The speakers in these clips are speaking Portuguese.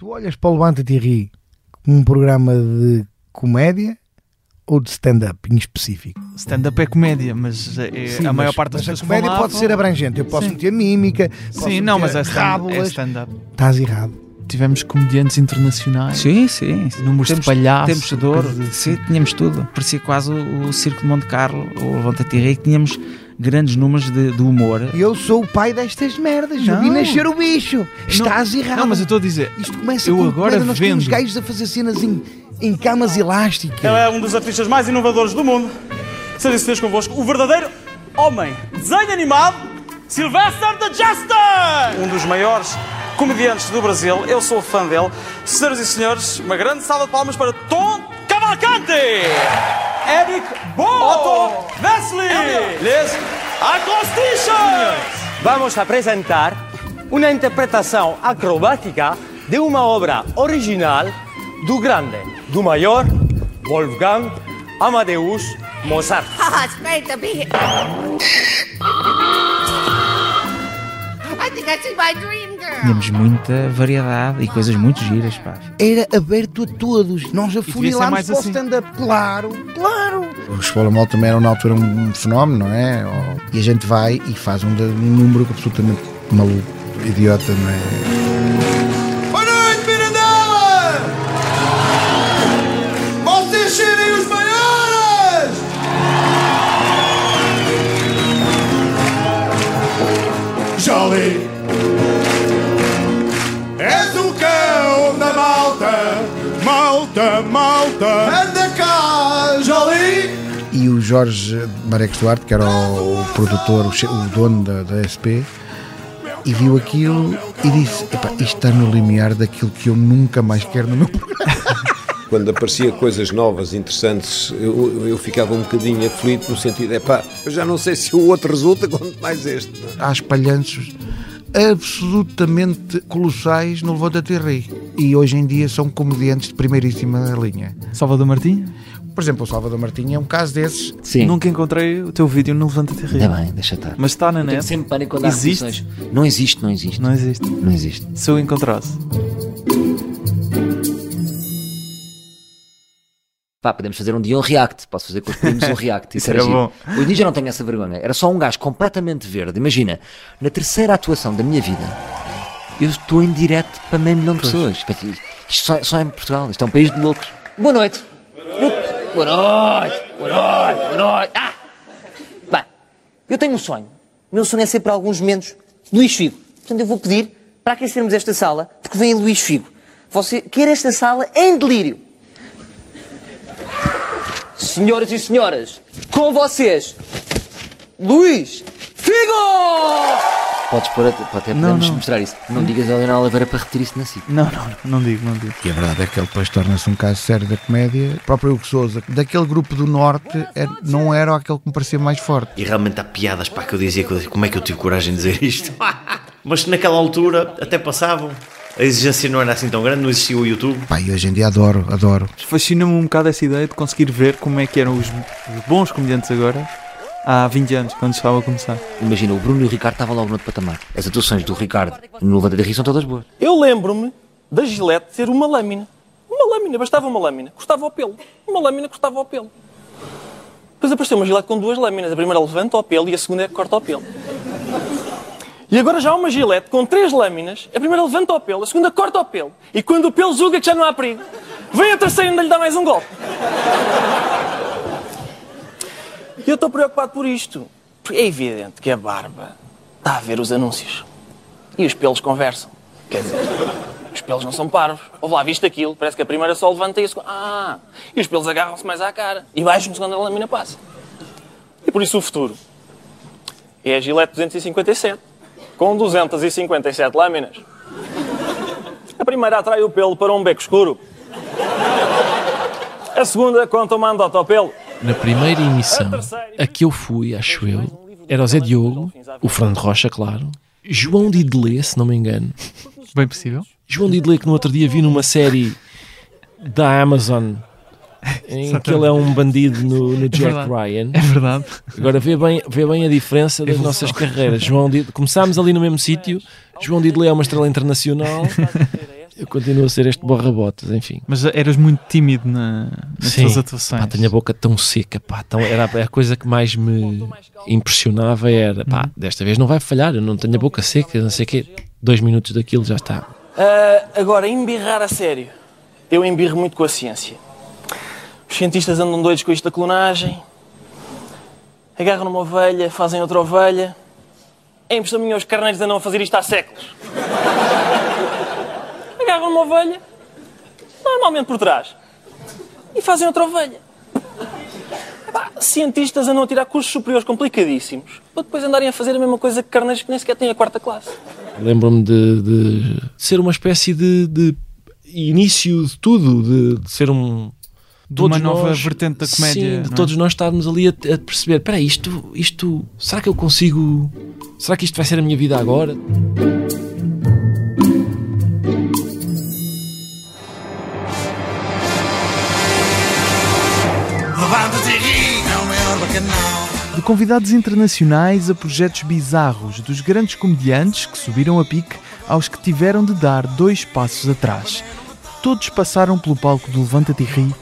Tu olhas para o Levanta-te e ri como um programa de comédia ou de stand-up em específico? Stand-up é comédia, mas é, Sim, a maior mas- parte das a pessoas que comédia lá pode ser abrangente. Eu posso Sim. meter mímica, posso Sim, não, mas é stand- é rábulas. stand-up. Estás errado. Tivemos comediantes internacionais, Sim, sim. números Temos, de palhaço. temos de coisas assim. sim, tínhamos tudo. Parecia quase o, o Circo de Monte Carlo, o Levanta-te e que tínhamos grandes números de, de humor. Eu sou o pai destas merdas. Eu Não. vi nascer o bicho. Estás errado. Não, mas eu estou a dizer, Isto começa Eu com agora nós temos vendo. gajos a fazer cenas em, em camas elásticas. Ele é um dos artistas mais inovadores do mundo. Seja se fez convosco o verdadeiro homem. Desenho animado, Sylvester the Jester! Um dos maiores comediantes do Brasil. Eu sou fã dele. Senhoras e senhores, uma grande salva de palmas para Tom Cavalcante! Eric Bo! Otto Wesley! Les Acrostichas! Vamos a apresentar uma interpretação acrobática de uma obra original do grande, do maior Wolfgang Amadeus Mozart. Oh, it's great Tínhamos muita variedade e coisas muito giras, pá. Era aberto a todos. Nós afunilámos mais para o assim. stand-up. Claro, claro. Os Spoiler também eram na altura um fenómeno, não é? E a gente vai e faz um, um número absolutamente maluco, idiota, não é? Jolly! És o cão da malta! Malta, malta! Anda cá, Jolly! E o Jorge Marex Duarte, que era o, o produtor, o, o dono da, da SP, e viu aquilo e disse: "Epá, isto está no limiar daquilo que eu nunca mais quero no meu programa. Quando aparecia coisas novas, interessantes, eu, eu ficava um bocadinho aflito no sentido, é pá, eu já não sei se o outro resulta, quanto mais este. é? Há espalhanços absolutamente colossais no Levanta-te e Ri. E hoje em dia são comediantes de primeiríssima linha. Salvador Martinho, Por exemplo, o Salvador Martinho é um caso desses. Sim. nunca encontrei o teu vídeo no Levanta-te e Ri. Ainda bem, deixa estar. Mas está na Eu net. sempre pânico quando há Existe? repetições. Não existe, não existe. Não existe. Não existe. Se eu encontrasse. Pá, podemos fazer um dia um react. Posso fazer com os primos um react. Isso era bom. Hoje em dia já não tenho essa vergonha. Era só um gajo completamente verde. Imagina, na terceira atuação da minha vida, eu estou em direto para meio milhão de pessoas. Isto só, só é em Portugal. Isto é um país de loucos. Boa noite. Boa noite. Boa noite. Boa noite. Ah! Bem, eu tenho um sonho. O meu sonho é ser para alguns momentos Luís Figo. Portanto, eu vou pedir para aquecermos esta sala, porque vem Luís Figo. Você quer esta sala em delírio. Senhoras e senhoras, com vocês, Luís Figo! Podes pôr, até, até Não, podemos não. mostrar isso. Não digas a Helena Oliveira para repetir isso na SIC. Não, não, não, não digo, não digo. E a verdade é que ele depois torna-se um caso sério da comédia. O próprio Hugo Souza, daquele grupo do Norte, é- não era aquele que me parecia mais forte. E realmente há piadas para que eu dizia que eu- como é que eu tive coragem de dizer isto. Mas naquela altura até passavam. A exigência não era assim tão grande, não existia o YouTube. Pá, e hoje em dia adoro, adoro. Fascina-me um bocado essa ideia de conseguir ver como é que eram os, os bons comediantes agora, há 20 anos, quando estava a começar. Imagina, o Bruno e o Ricardo estavam logo no outro patamar. As atuações do Ricardo no Levanta de Rio são todas boas. Eu lembro-me da Gillette ter uma lâmina. Uma lâmina, bastava uma lâmina. Custava ao pelo. Uma lâmina custava ao pelo. Depois apareceu uma Gillette com duas lâminas. A primeira levanta ao pelo e a segunda é que corta ao pelo. E agora já há uma Gillette com três lâminas. A primeira levanta ao pelo, a segunda corta ao pelo. E quando o pelo julga que já não há perigo, vem a terceira e ainda lhe dá mais um golpe. E eu estou preocupado por isto. Porque é evidente que a barba está a ver os anúncios. E os pelos conversam. Quer dizer, os pelos não são parvos. Ouve lá, viste aquilo? Parece que a primeira só levanta e a segunda... Ah! E os pelos agarram-se mais à cara. E baixam-se quando a lâmina passa. E por isso o futuro é a Gillette 257. Com 257 lâminas. A primeira atrai o pelo para um beco escuro. A segunda conta uma andota ao pelo. Na primeira emissão a que eu fui, acho eu, era o Zé Diogo, o Fernando Rocha, claro, João Didelé, se não me engano. Bem possível. João Didelé, que no outro dia vi numa série da Amazon, em que ele é um bandido no, no Jack verdade. Ryan. É verdade. Agora vê bem, vê bem a diferença das nossas carreiras. João Did... Começámos ali no mesmo sítio, João Didelé é uma estrela internacional Eu continuo a ser este borra-botas, enfim. Mas eras muito tímido na, nas Sim. tuas atuações. Pá, tenho a boca tão seca, pá, tão, era a coisa que mais me impressionava era, pá, Uhum. desta vez não vai falhar, eu não tenho a boca seca, não sei o quê. Dois minutos daquilo já está. Ah, agora, embirrar a sério. Eu embirro muito com a ciência. Os cientistas andam doidos com isto da clonagem. Agarram numa ovelha, fazem outra ovelha. Em impressão minha, os carneiros andam a fazer isto há séculos. Agarram numa ovelha, normalmente por trás, e fazem outra ovelha. Epá, cientistas andam a tirar cursos superiores complicadíssimos para depois andarem a fazer a mesma coisa que carneiros que nem sequer têm a quarta classe. Lembro-me de, de ser uma espécie de, de início de tudo, de, de ser um. De uma nova nós- vertente da comédia, Sim, de é? todos nós estarmos ali a, a perceber: espera isto, isto. Será que eu consigo. Será que isto vai ser a minha vida agora? E é o maior bacanal. De convidados internacionais a projetos bizarros dos grandes comediantes que subiram a pique aos que tiveram de dar dois passos atrás. Todos passaram pelo palco do Levanta-te e Ri,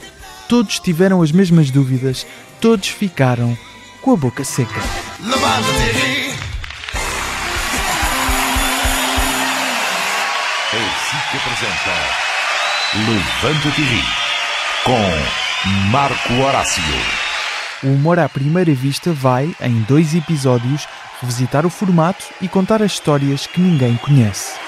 todos tiveram as mesmas dúvidas, todos ficaram com a boca seca. Levanta-te apresenta Levanta-te com Marco Horácio. O Humor à Primeira Vista vai, em dois episódios, revisitar o formato e contar as histórias que ninguém conhece.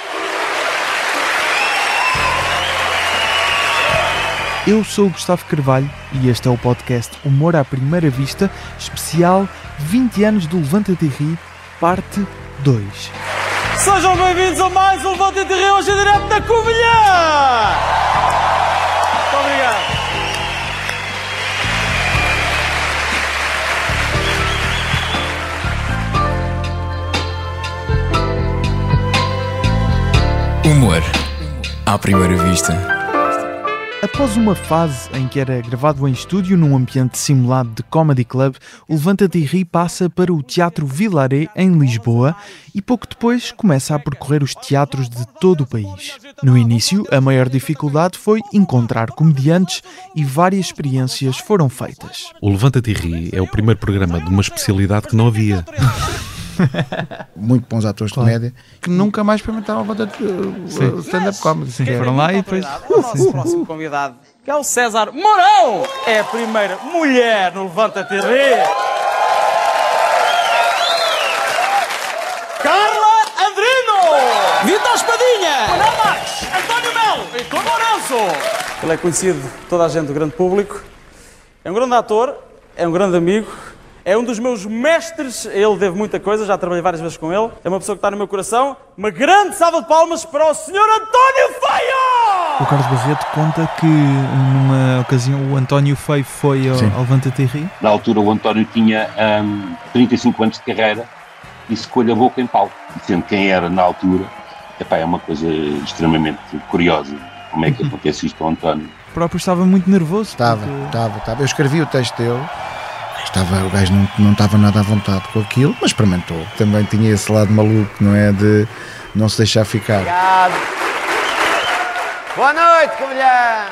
Eu sou o Gustavo Carvalho e este é o podcast Humor à Primeira Vista, especial 20 anos do Levanta-te e Ri, parte 2. Sejam bem-vindos a mais um Levanta de Rio hoje direto da Covilhã! Muito obrigado. Humor à primeira vista. Após uma fase em que era gravado em estúdio num ambiente simulado de comedy club, o Levanta-te e Ri passa para o Teatro Vilaré, em Lisboa, e pouco depois começa a percorrer os teatros de todo o país. No início, a maior dificuldade foi encontrar comediantes e várias experiências foram feitas. O Levanta-te e Ri é o primeiro programa de uma especialidade que não havia. Muito bons atores Claro. de comédia que nunca mais experimentaram a Sim. stand-up comedy. Sim, foram lá e depois. O nosso próximo convidado, que é o César Mourão. É a primeira mulher no Levanta-te e Ri. Carla Andrino! Vitor Espadinha! Max! António Melo! E Tom Lourenço! Ele é conhecido de toda a gente do grande público. É um grande ator, é um grande amigo, é um dos meus mestres. Ele deve muita coisa, já trabalhei várias vezes com ele. É uma pessoa que está no meu coração. Uma grande salva de palmas para o Sr. António Feio! O Carlos Barreto conta que numa ocasião o António Feio foi ao, Sim. ao Levanta-te Ri. Na altura, o António tinha hum, 35 anos de carreira e secou-lhe a boca em palco. Sendo quem era na altura, epá, é uma coisa extremamente curiosa. Como é que acontece isto ao António? O próprio estava muito nervoso. Estava, porque- estava, estava. Eu escrevi o texto dele. Estava, o gajo não, não estava nada à vontade com aquilo, mas experimentou. Também tinha esse lado maluco, não é? De não se deixar ficar. Obrigado. Boa noite, Covilhã!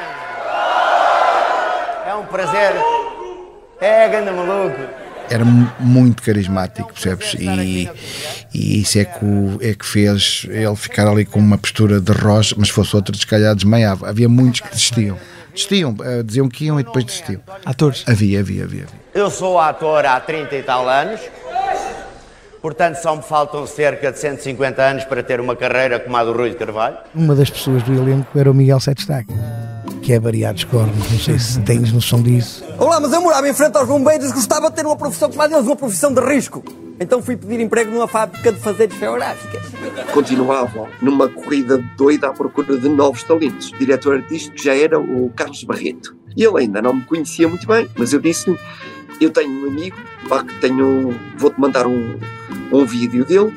É um prazer. É, ganda maluco. Era mu- muito carismático, percebes? E, e isso é que, o- é que fez ele ficar ali com uma postura de rocha, mas se fosse outro, se calhar desmaiava. Havia muitos que desistiam. Desistiam, eh, diziam que iam e depois desistiam. Atores? Havia, havia, havia. Eu sou ator há 30 e tal anos. Portanto, só me faltam cerca de 150 anos para ter uma carreira como a do Rui de Carvalho. Uma das pessoas do elenco era o Miguel Sete Destaque, que é variados cornos, não sei se tens noção disso. Olá, mas eu morava em frente aos bombeiros, gostava de ter uma profissão como a deles, uma profissão de risco. Então fui pedir emprego numa fábrica de fazer geográficas. continuavam numa corrida doida à procura de novos talentos. O diretor artístico já era o Carlos Barreto. E ele ainda não me conhecia muito bem, mas eu disse-lhe: Eu tenho um amigo, tenho. Vou-te mandar um, um vídeo dele.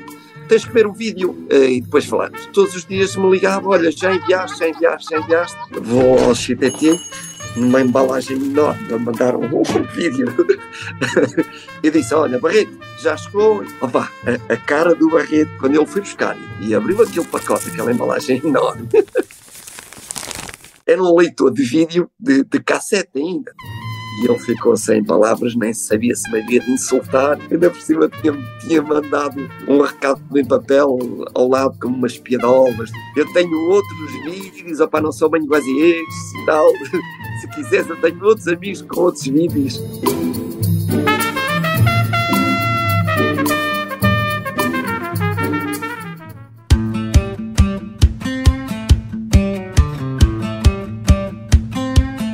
Tens que ver o vídeo eh, e depois falamos. Todos os dias me ligava: Olha, já enviaste, já enviaste, já enviaste. Vou ao CTT, numa embalagem enorme, a mandar um, vídeo. Eu disse: Olha, Barreto, já chegou. Opa, a, a cara do Barreto, quando ele foi buscar e abriu aquele pacote, aquela embalagem enorme. era um leitor de vídeo de, de cassete ainda. E ele ficou sem palavras, nem sabia se me havia de insultar. Ainda por cima tinha, tinha mandado um recado em papel ao lado com umas piadolas. Eu tenho outros vídeos, opá, não sou bem a estes e tal. Se quiseres, eu tenho outros amigos com outros vídeos.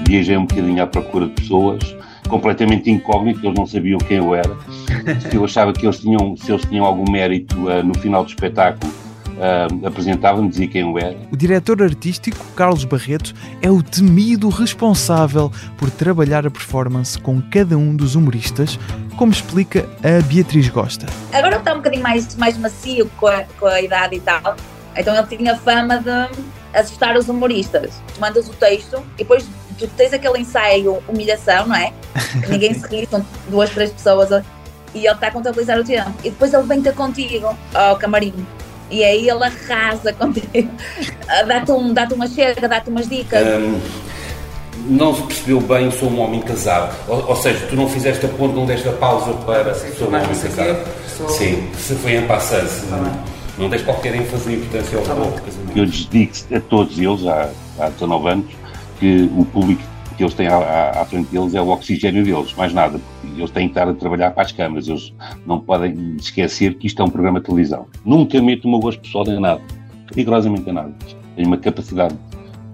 Viajei um bocadinho à procura de pessoas completamente incógnitas, eles não sabiam quem eu era. Eu achava que eles tinham, se eles tinham algum mérito uh, no final do espetáculo, uh, apresentavam-me, dizia quem eu era. O diretor artístico, Carlos Barreto, é o temido responsável por trabalhar a performance com cada um dos humoristas, como explica a Beatriz Gosta. Agora está um bocadinho mais, mais macio com a, com a idade e tal. Então ele tinha fama de assustar os humoristas. Tu mandas o texto e depois tu tens aquele ensaio humilhação, não é? Que ninguém se ri, são duas, três pessoas e ele está a contabilizar o tempo. E depois ele vem ter contigo ao camarim. E aí ele arrasa contigo. Ah, Dá-te um, dá uma chega, dá-te umas dicas. Hum, não se percebeu bem, sou um homem casado. Ou, ou seja, tu não fizeste a ponte, não deste a pausa para sou um homem casado. Sim, se foi em passando, se não, não deste qualquer ênfase e importância ao ao casamento. Eu lhes digo a todos eles, há, há 19 anos, que o público que eles têm à, à- frente deles é o oxigênio deles, mais nada. Eles têm que estar a trabalhar para as câmaras, eles não podem esquecer que isto é um programa de televisão. Nunca meto uma voz pessoal em nada, rigorosamente em nada. Tenho uma capacidade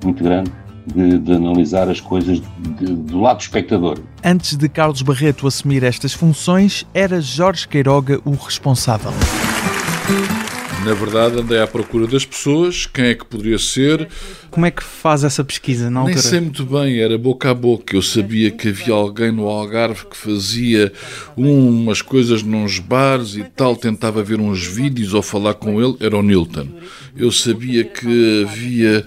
muito grande de, de analisar as coisas de- do lado do espectador. Antes de Carlos Barreto assumir estas funções, era Jorge Queiroga o responsável. Na verdade, andei à procura das pessoas, quem é que poderia ser. Como é que faz essa pesquisa na Nem altura? sei muito bem, era boca a boca. Eu sabia que havia alguém no Algarve que fazia umas coisas nos bares e tal, tentava ver uns vídeos ou falar com ele, era o Nilton. Eu sabia que havia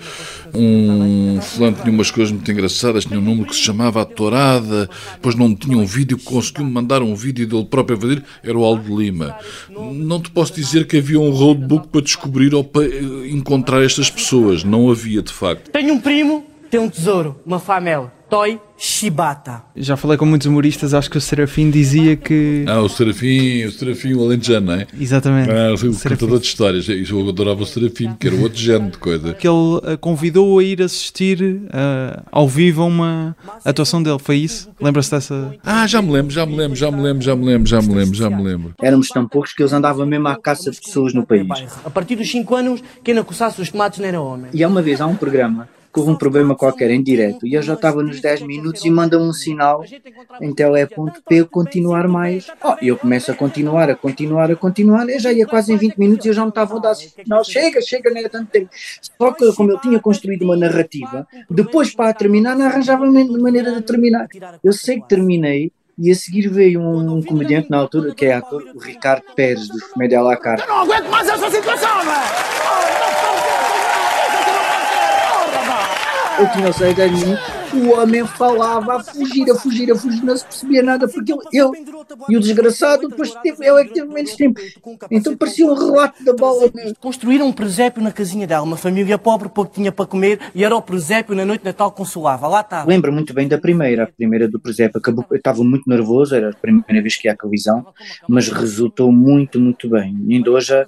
um fulano tinha umas coisas muito engraçadas, tinha um número que se chamava A Torada, depois não tinha um vídeo, conseguiu-me mandar um vídeo dele próprio a fazer, era o Aldo Lima. Não te posso dizer que havia um roadbook para descobrir ou para eh, encontrar estas pessoas, não havia de facto. Tenho um primo, tem um tesouro, uma famela. Toy Shibata. Já falei com muitos humoristas, acho que o Serafim dizia que. Ah, o Serafim, o Serafim, o Alentejano, não é? Exatamente. Ah, o Serafim. contador de histórias. Isso eu adorava o Serafim, que era outro género de coisa. Que ele a convidou a ir assistir ah, ao vivo a uma atuação dele, foi isso? Lembra-se dessa. Ah, já me lembro, já me lembro, já me lembro, já me lembro, já me lembro, já me lembro. Éramos tão poucos que eles andavam mesmo à caça de pessoas no país. A partir dos 5 anos, quem não coçasse os tomates não era homem. E há uma vez há um programa que houve um problema qualquer em direto e eu já estava nos 10 minutos e manda um sinal em tele.p eu continuar mais. Oh, eu começo a continuar, a continuar, a continuar. Eu já ia quase em 20 minutos e eu já me estava a dar sinal. Chega, chega, não é tanto tempo. Só que como eu tinha construído uma narrativa, depois para terminar não arranjava man- maneira de terminar. Eu sei que terminei e a seguir veio um, um comediante na altura, que é ator, o Ricardo Pérez, do Comédia à la carte. Não aguento mais essa situação, velho! Eu tinha os 10 minutos, o homem falava a fugir, a fugir, a fugir, não se percebia nada, porque ele, ele e o desgraçado, depois teve, eu é que teve menos tempo. Então parecia um relato da bola mesmo. Construíram um presépio na casinha dela, uma família pobre, pouco tinha para comer, e era o presépio na noite de Natal consolava. Lá estava. Lembro muito bem da primeira, a primeira do presépio. Acabou, eu estava muito nervoso, era a primeira vez que ia à televisão, mas resultou muito, muito bem. E ainda hoje, há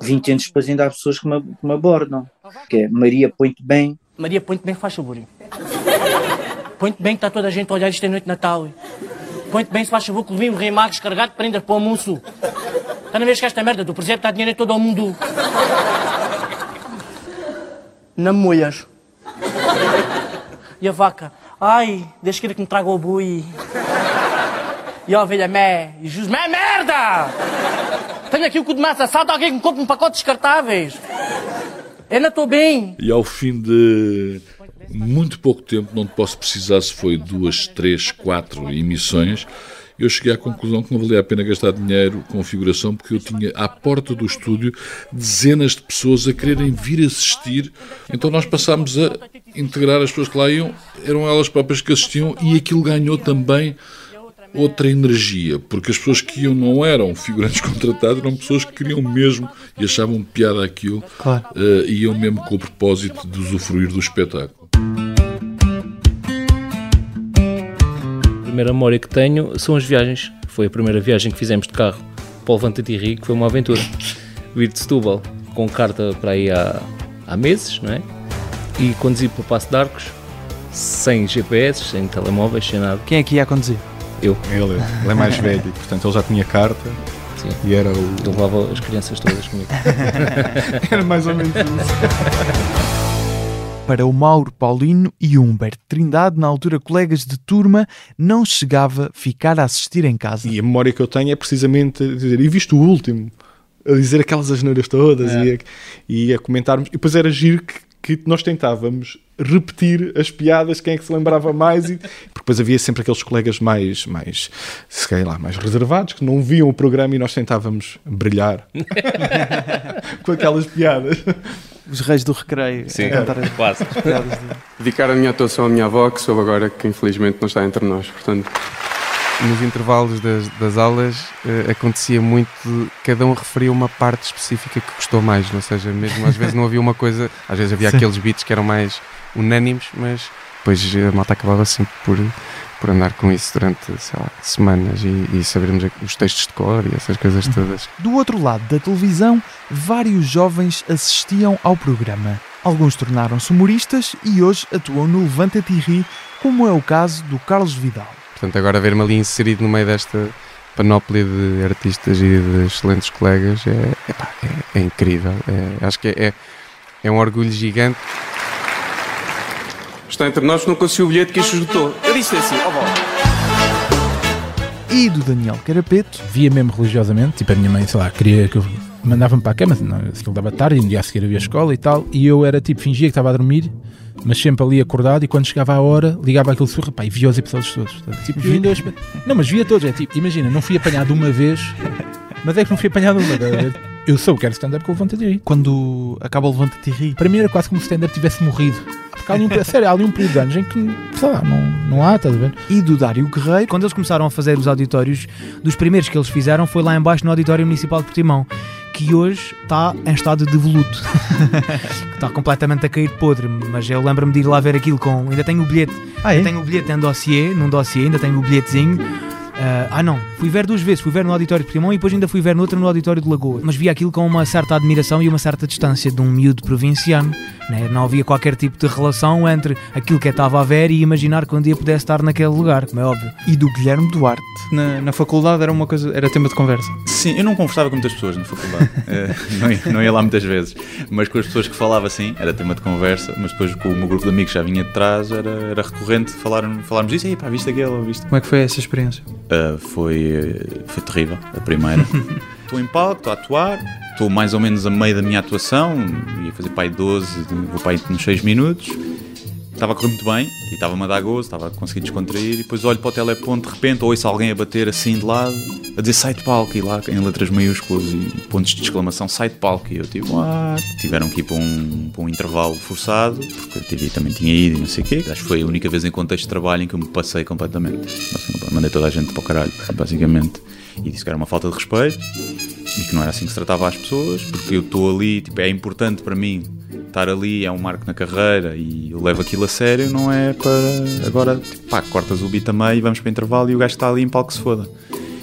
20 anos depois, ainda há pessoas que me, que me abordam, que é Maria, põe-te bem. Maria, põe-te bem, faz favor. Põe-te bem que está toda a gente a olhar isto é noite de Natal. Põe-te bem, se faz favor, que levei um rei magos carregado de prendas para o almoço. Está na vez que esta merda do presépio está dinheiro em todo o mundo. Me molhas. E a vaca? Ai, deixa que me traga o boi. E a ovelha, mé. E Jesus, mé, merda! Tenho aqui o cu de massa assado, alguém que me compre um pacote de descartáveis. Não estou bem. E ao fim de muito pouco tempo, não te posso precisar se foi duas, três, quatro emissões, eu cheguei à conclusão que não valia a pena gastar dinheiro com figuração, porque eu tinha à porta do estúdio dezenas de pessoas a quererem vir assistir. Então nós passámos a integrar as pessoas que lá iam, eram elas próprias que assistiam, e aquilo ganhou também outra energia, porque as pessoas que iam não eram figurantes contratados, eram pessoas que queriam mesmo e achavam piada aquilo claro. uh, e iam mesmo com o propósito de usufruir do espetáculo. A primeira memória que tenho são as viagens. Foi a primeira viagem que fizemos de carro para o Levante de Rio, que foi uma aventura. Vir de Setúbal com carta para aí há, há meses, não é? E conduzir para o Passo de Arcos sem GPS, sem telemóveis, sem nada. Quem é que ia conduzir? Eu. Ele, ele é mais velho, portanto ele já tinha carta. Sim. E era o. Eu levava as crianças todas comigo. era mais ou menos isso. Para o Mauro Paulino e Humberto Trindade, na altura colegas de turma, não chegava a ficar a assistir em casa. E a memória que eu tenho é precisamente dizer, e visto o último, a dizer aquelas asneiras todas É. e, a, e a comentarmos. E depois era giro que, que nós tentávamos repetir as piadas, quem é que se lembrava mais, e, porque depois havia sempre aqueles colegas mais, mais, sei lá, mais reservados, que não viam o programa e nós tentávamos brilhar com aquelas piadas. Os reis do recreio. Sim, cantar as- quase. as piadas dele. Dedicar a minha atuação à minha avó, que soube agora que infelizmente não está entre nós. Portanto, Nos intervalos das, das aulas eh, acontecia muito, cada um referia uma parte específica que gostou mais, ou seja, mesmo às vezes não havia uma coisa, às vezes havia Sim. aqueles beats que eram mais unânimes, mas depois a malta acabava sempre por, por andar com isso durante, sei lá, semanas e, e sabermos os textos de cor e essas coisas todas. Do outro lado da televisão, vários jovens assistiam ao programa. Alguns tornaram-se humoristas e hoje atuam no Levanta-te e Ri, como é o caso do Carlos Vidal. Portanto, agora ver-me ali inserido no meio desta panóplia de artistas e de excelentes colegas é, epá, é, é incrível. É- acho que é, é, é um orgulho gigante. está entre nós não conseguiu o bilhete que este esgotou. Eu disse assim, ó vó. E do Daniel Carapeto. Via mesmo religiosamente, tipo a minha mãe, sei lá, queria que eu mandava-me para a cama, não, aquilo dava tarde, e no dia a seguir havia escola e tal, e eu era tipo, fingia que estava a dormir, mas sempre ali acordado, e quando chegava a hora, ligava aquele surra, pá, e via os episódios todos. Portanto, tipo, via dois- Não, mas via todos, é tipo, imagina, não fui apanhado uma vez, mas é que não fui apanhado uma vez. Eu sou o que era stand-up com o Levanta-te Ri. Quando acaba o Levanta-te Ri. Para mim era quase como se o stand-up tivesse morrido. Porque há ali um, sério, há ali um período de anos em que, sei lá, não, não há, estás a ver? E do Dário Guerreiro. Quando eles começaram a fazer os auditórios, dos primeiros que eles fizeram foi lá embaixo no Auditório Municipal de Portimão, que hoje está em estado de devoluto. que está completamente a cair de podre, mas eu lembro-me de ir lá ver aquilo com. Ainda tenho o bilhete. Ah, é? Ainda tenho o bilhete em dossiê, num dossiê, ainda tenho o bilhetezinho. Ah, ah não, fui ver duas vezes, fui ver no auditório de Portimão e depois ainda fui ver no outro no auditório de Lagoa. Mas vi aquilo com uma certa admiração e uma certa distância de um miúdo provinciano. né? Não havia qualquer tipo de relação entre aquilo que eu estava a ver e imaginar que um dia pudesse estar naquele lugar, como é óbvio. E do Guilherme Duarte. Na, na faculdade era uma coisa, era tema de conversa. Sim, eu não conversava com muitas pessoas na faculdade. Eh, não, ia, não ia lá muitas vezes. Mas com as pessoas que falava assim, era tema de conversa. Mas depois com o meu grupo de amigos que já vinha de trás, era, era recorrente falar, falarmos disso. E pá, viste aquele, ou viste. Como é que foi essa experiência? Ah, foi, foi terrível, a primeira. Estou em palco, estou a atuar, estou mais ou menos a meio da minha atuação, ia fazer pai 12, vou pai nos 6 minutos. Estava a correr muito bem e estava-me a dar gozo, estava a conseguir descontrair. E depois olho para o teleponto, de repente ouço alguém a bater assim de lado, a dizer sai de palco, e lá em letras maiúsculas e pontos de exclamação, sai de palco. E eu tipo, ah, tiveram que ir para um, para um intervalo forçado, porque a TV também tinha ido e não sei o quê. Acho que foi a única vez em contexto de trabalho em que eu me passei completamente. Mandei toda a gente para o caralho, basicamente. E disse que era uma falta de respeito e que não era assim que se tratava às pessoas, porque eu estou ali, tipo, é importante para mim estar ali, é um marco na carreira e eu levo aquilo a sério, não é para agora, tipo, pá, cortas o beat a meio vamos para intervalo e o gajo está ali em palco se foda.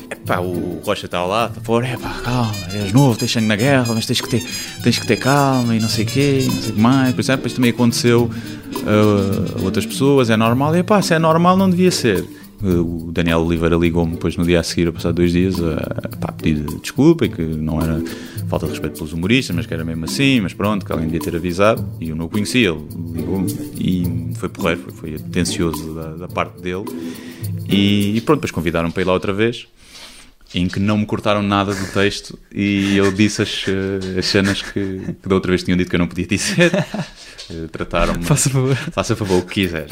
Epá, o Rocha está lá, está fora, epá, calma, és novo, tens sangue na guerra, mas tens que ter, tens que ter calma e não sei o quê, não sei o que mais. Por exemplo, depois também aconteceu uh, a outras pessoas, é normal, e epá, se é normal não devia ser. Uh, O Daniel Oliveira ligou-me depois no dia a seguir, a passar dois dias, a, pá, a pedir desculpa e que não era falta de respeito pelos humoristas, mas que era mesmo assim, mas pronto, que alguém devia ter avisado. E eu não o conhecia, ele ligou-me e foi porreiro, foi, foi atencioso da, da parte dele. E, e pronto, depois convidaram para ir lá outra vez em que não me cortaram nada do texto e eu disse as, eh, as cenas que, que da outra vez tinham dito que eu não podia dizer. Eh, Trataram-me. Faça favor. Faça favor o que quiser.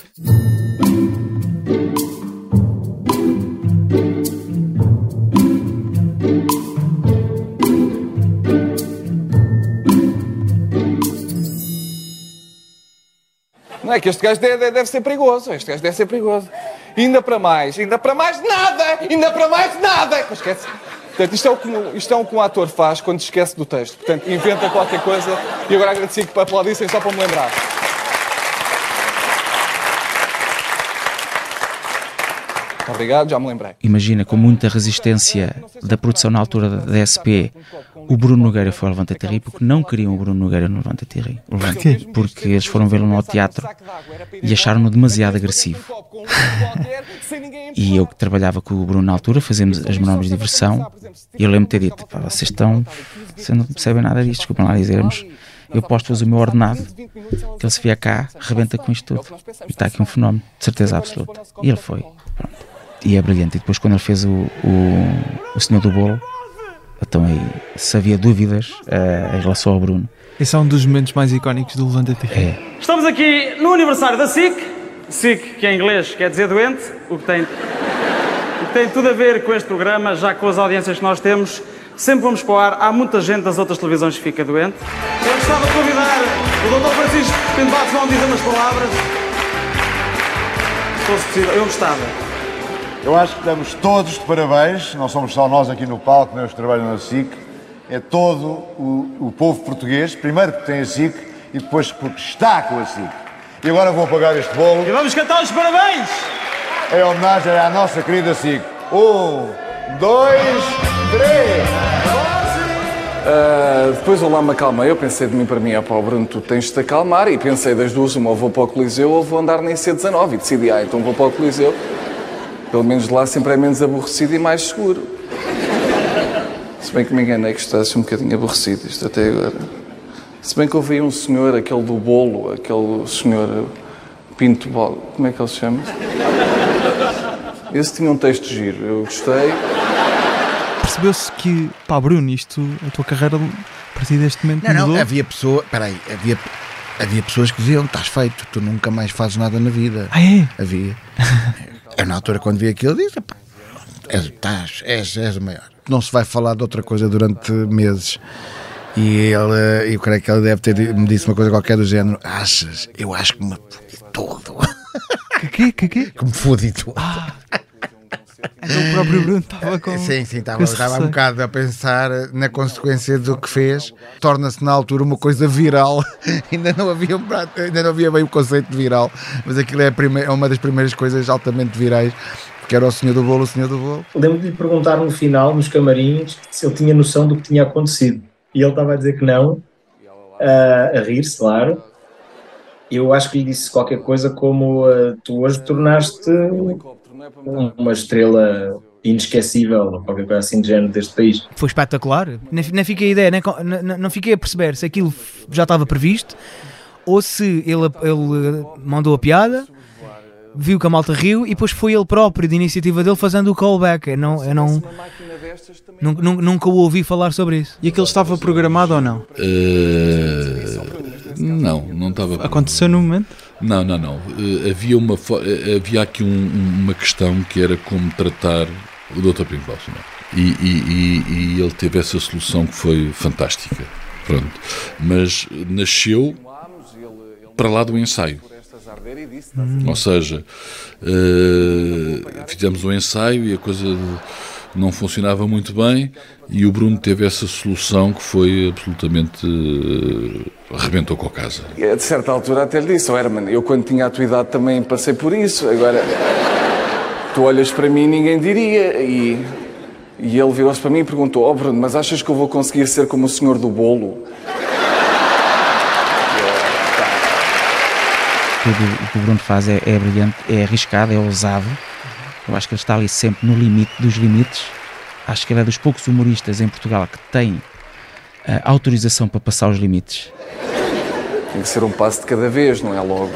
É que este gajo deve, deve ser perigoso. Este gajo deve ser perigoso. Ainda para mais, ainda para mais nada! Ainda para mais nada! Pois esquece. Portanto, isto é, o que, é um ator faz quando esquece do texto. Portanto, inventa qualquer coisa e agora agradeci que aplaudissem só para me lembrar. Obrigado, já me lembrei. Imagina, com muita resistência da produção na altura da SP, o Bruno Nogueira foi ao Levanta Terri porque não queriam o Bruno Nogueira no Levanta Terri. Porquê? Porque eles foram vê-lo no teatro e acharam-no demasiado agressivo. e eu que trabalhava com o Bruno na altura, fazemos as menores de diversão, e eu lembro de ter dito: "Pá, vocês estão, vocês não percebem nada disto, desculpem lá dizermos. Eu posso fazer o meu ordenado, que ele se vier cá, rebenta com isto tudo. E está aqui um fenómeno, de certeza absoluta. E ele foi. Pronto. E é brilhante. E depois, quando ele fez o, o, o Senhor do Bolo, então aí, se havia dúvidas uh, em relação ao Bruno. Esse é um dos momentos mais icónicos do Levanta-te É. Estamos aqui no aniversário da SIC. SIC, que em inglês quer dizer doente, o que tem, o que tem tudo a ver com este programa, já com as audiências que nós temos. Sempre vamos para o ar. Há muita gente das outras televisões que fica doente. Eu gostava de convidar o Dr. Francisco Pinto Bastos não dizer umas palavras. Se fosse possível, eu gostava. Eu acho que estamos todos de parabéns, não somos só nós aqui no palco, nem os que trabalham na SIC, é todo o, o povo português, primeiro porque tem a SIC e depois porque está com a SIC. E agora vou apagar este bolo E vamos cantar os parabéns! em homenagem à nossa querida SIC. Um, dois, três. Ah, depois eu lá me acalmei, eu pensei de mim para mim, ah pá, Bruno, tu tens de te acalmar e pensei das duas, uma ou vou para o Coliseu ou vou andar na IC19 e decidi, ah, então vou para o Coliseu. Pelo menos lá sempre é menos aborrecido e mais seguro. Se bem que me enganei que estás um bocadinho aborrecido isto até agora. Se bem que eu vi um senhor, aquele do bolo, aquele senhor Pinto Bolo, como é que ele se chama? Esse tinha um texto giro, eu gostei. Percebeu-se que, pá, Bruno, isto, a tua carreira a partir deste momento Não, não, mudou. havia pessoa, peraí, havia, havia pessoas que diziam, estás feito, tu nunca mais fazes nada na vida. Ah, é? Havia. Eu na altura quando vi aquilo disse, "Epá, és, estás, és, és o maior. Não se vai falar de outra coisa durante meses. E ele, eu creio que ele deve ter me disse uma coisa qualquer do género, achas? Eu acho que me fodi todo. Que quê? Que quê? Que me fodi todo. Então o próprio Bruno estava com. Sim, sim, estava, um bocado a pensar na consequência do que fez. Torna-se na altura uma coisa viral. ainda, não havia, um prato- ainda não havia bem o conceito de viral, mas aquilo é, a prime- é uma das primeiras coisas altamente virais, que era o Senhor do Bolo, o Senhor do Bolo. Lembro de lhe perguntar no final, nos camarins, se ele tinha noção do que tinha acontecido. E ele estava a dizer que não, a, a rir-se, claro. Eu acho que lhe disse qualquer coisa como ah, tu hoje tornaste uma estrela inesquecível, qualquer coisa assim de género deste país. Foi espetacular. Nem fiquei a ideia, não, não fiquei a perceber se aquilo já estava previsto ou se ele, ele eh, mandou a piada, viu que a malta riu e depois foi ele próprio, de iniciativa dele, fazendo o callback. Eu, não, eu não, nun- nun- nunca o ouvi falar sobre isso. E aquilo estava programado ou não? Eh, não, não estava. Aconteceu no momento? Não, não, não. Eh, havia, uma, eh, havia aqui um- um- uma questão que era como tratar o Dr. Pinto Balso, não é? e, e- e- e ele teve essa solução que foi fantástica. Pronto. Mas nasceu para lá do ensaio. Ou seja, eh, fizemos o ensaio e a coisa não funcionava muito bem e o Bruno teve essa solução que foi absolutamente eh, arrebentou com a casa. E a de certa altura até lhe disse, oh Herman, eu quando tinha a tua idade também passei por isso, agora tu olhas para mim e ninguém diria. E, e ele virou-se para mim e perguntou, oh Bruno, mas achas que eu vou conseguir ser como o senhor do bolo? Tudo o que o Bruno faz é, é brilhante, é arriscado, é ousado. Eu acho que ele está ali sempre no limite dos limites. Acho que ele é dos poucos humoristas em Portugal que tem eh, autorização para passar os limites. Tem que ser um passo de cada vez, não é logo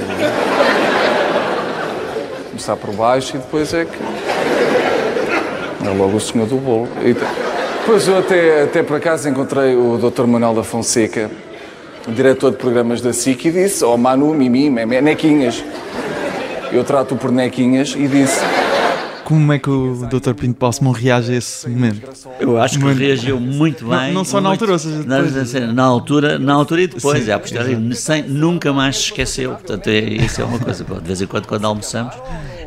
começar por baixo e depois é que é logo o senhor do bolo. Depois eu até, até por acaso encontrei o Dr. Manuel da Fonseca, diretor de programas da SIC, e disse, oh Manu, Mimi, Nequinhas. Eu trato-o por Nequinhas e disse, Como é que o Dr. Pinto Balsemão reage a esse momento? Eu acho que Momento- reagiu muito Não- bem. Não, só na muito- altura, ou seja, Não, depois. assim, na altura, na altura e depois, Sim, é a posteriori, sem- nunca mais se esqueceu. Portanto, é, isso é uma coisa. De vez em quando, quando almoçamos,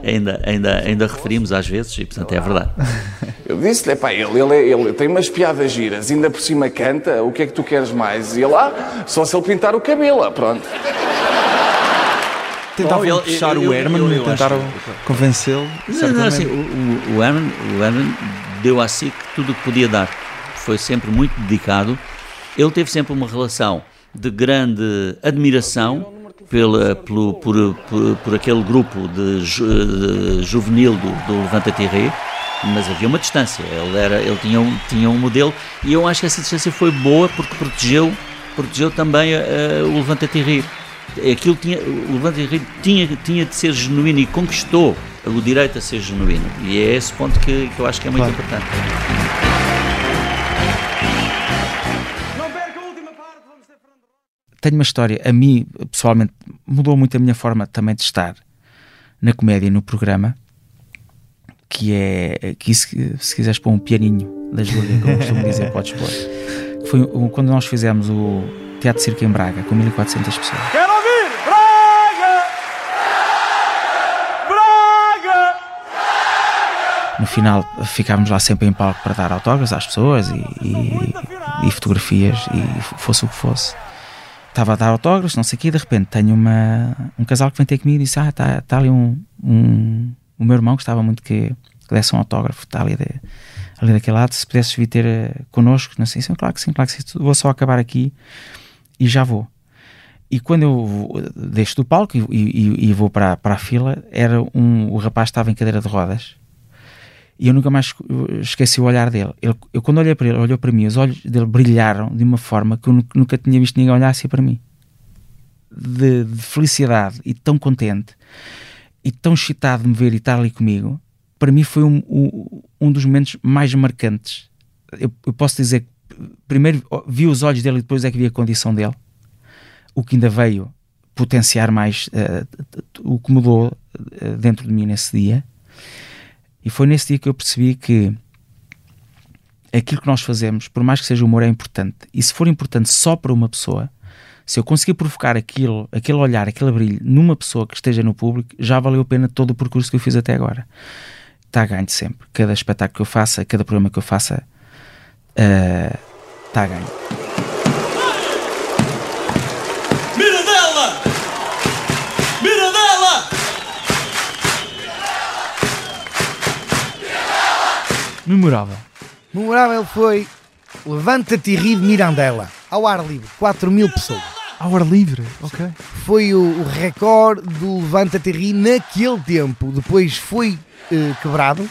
ainda, ainda, ainda referimos às vezes e, portanto, é verdade. Eu disse-lhe, pá, ele, ele, ele tem umas piadas giras, ainda por cima canta, o que é que tu queres mais? E ele, ah, só se ele pintar o cabelo, pronto. Tentavam Oh, ele- puxar eu- o Herman, eu- eu tentaram convencê-lo. Assim, o, o, Herman, o Herman deu a SIC tudo o que podia dar. Foi sempre muito dedicado. Ele teve sempre uma relação de grande admiração pela, pelo, por, por, por aquele grupo de, ju- de juvenil do, do Levanta mas havia uma distância. Ele, era, ele tinha, um, tinha um modelo e eu acho que essa distância foi boa porque protegeu, protegeu também eh, o Levanta Tirré. Aquilo tinha, o Levanta Tirré tinha, tinha de ser genuíno e conquistou o direito a ser genuíno. E é esse ponto que, que eu acho que é muito Claro. importante. tenho uma história, a mim, pessoalmente, mudou muito a minha forma também de estar na comédia e no programa, que é, que se, se quiseres pôr um pianinho da Júlia, como costumo dizer, podes pôr. Foi quando nós fizemos o Teatro Circo em Braga, com 1400 pessoas. Quero ouvir! Braga! Braga! No final ficávamos lá sempre em palco para dar autógrafos às pessoas e, e- e fotografias e fosse o que fosse. Estava a dar autógrafos, não sei o quê, e de repente tenho uma, um casal que vem ter comigo e disse: Ah, está tá ali um, um. O meu irmão gostava muito que, que desse um autógrafo, está ali, ali daquele lado. Se pudesses vir ter eh, connosco, não sei, sim, claro que sim, claro que sim, vou só acabar aqui e já vou. E quando eu vou- deixo do palco e, e- e vou para, para a fila, era um, o rapaz estava em cadeira de rodas e eu nunca mais esque- esqueci o olhar dele. Ele- eu, quando olhei para ele, olhou para mim, os olhos dele brilharam de uma forma que eu nu- nunca tinha visto ninguém olhar assim para mim. De, de felicidade e tão contente e tão excitado de me ver e estar ali comigo. Para mim foi um, um, um dos momentos mais marcantes. Eu, eu posso dizer que primeiro vi os olhos dele e depois é que vi a condição dele. O que ainda veio potenciar mais eh, o que mudou eh, dentro de mim nesse dia. E foi nesse dia que eu percebi que aquilo que nós fazemos, por mais que seja humor, é importante. E se for importante só para uma pessoa, se eu conseguir provocar aquilo, aquele olhar, aquele brilho numa pessoa que esteja no público, já valeu a pena todo o percurso que eu fiz até agora. Está ganho sempre. Cada espetáculo que eu faça, cada programa que eu faça, eh, está a ganho. Memorável. Memorável foi Levanta-te e ri de Mirandela, ao ar livre, 4 mil pessoas. Ao ar livre, ok. Foi o, o recorde do Levanta-te e ri naquele tempo. Depois foi eh, quebrado,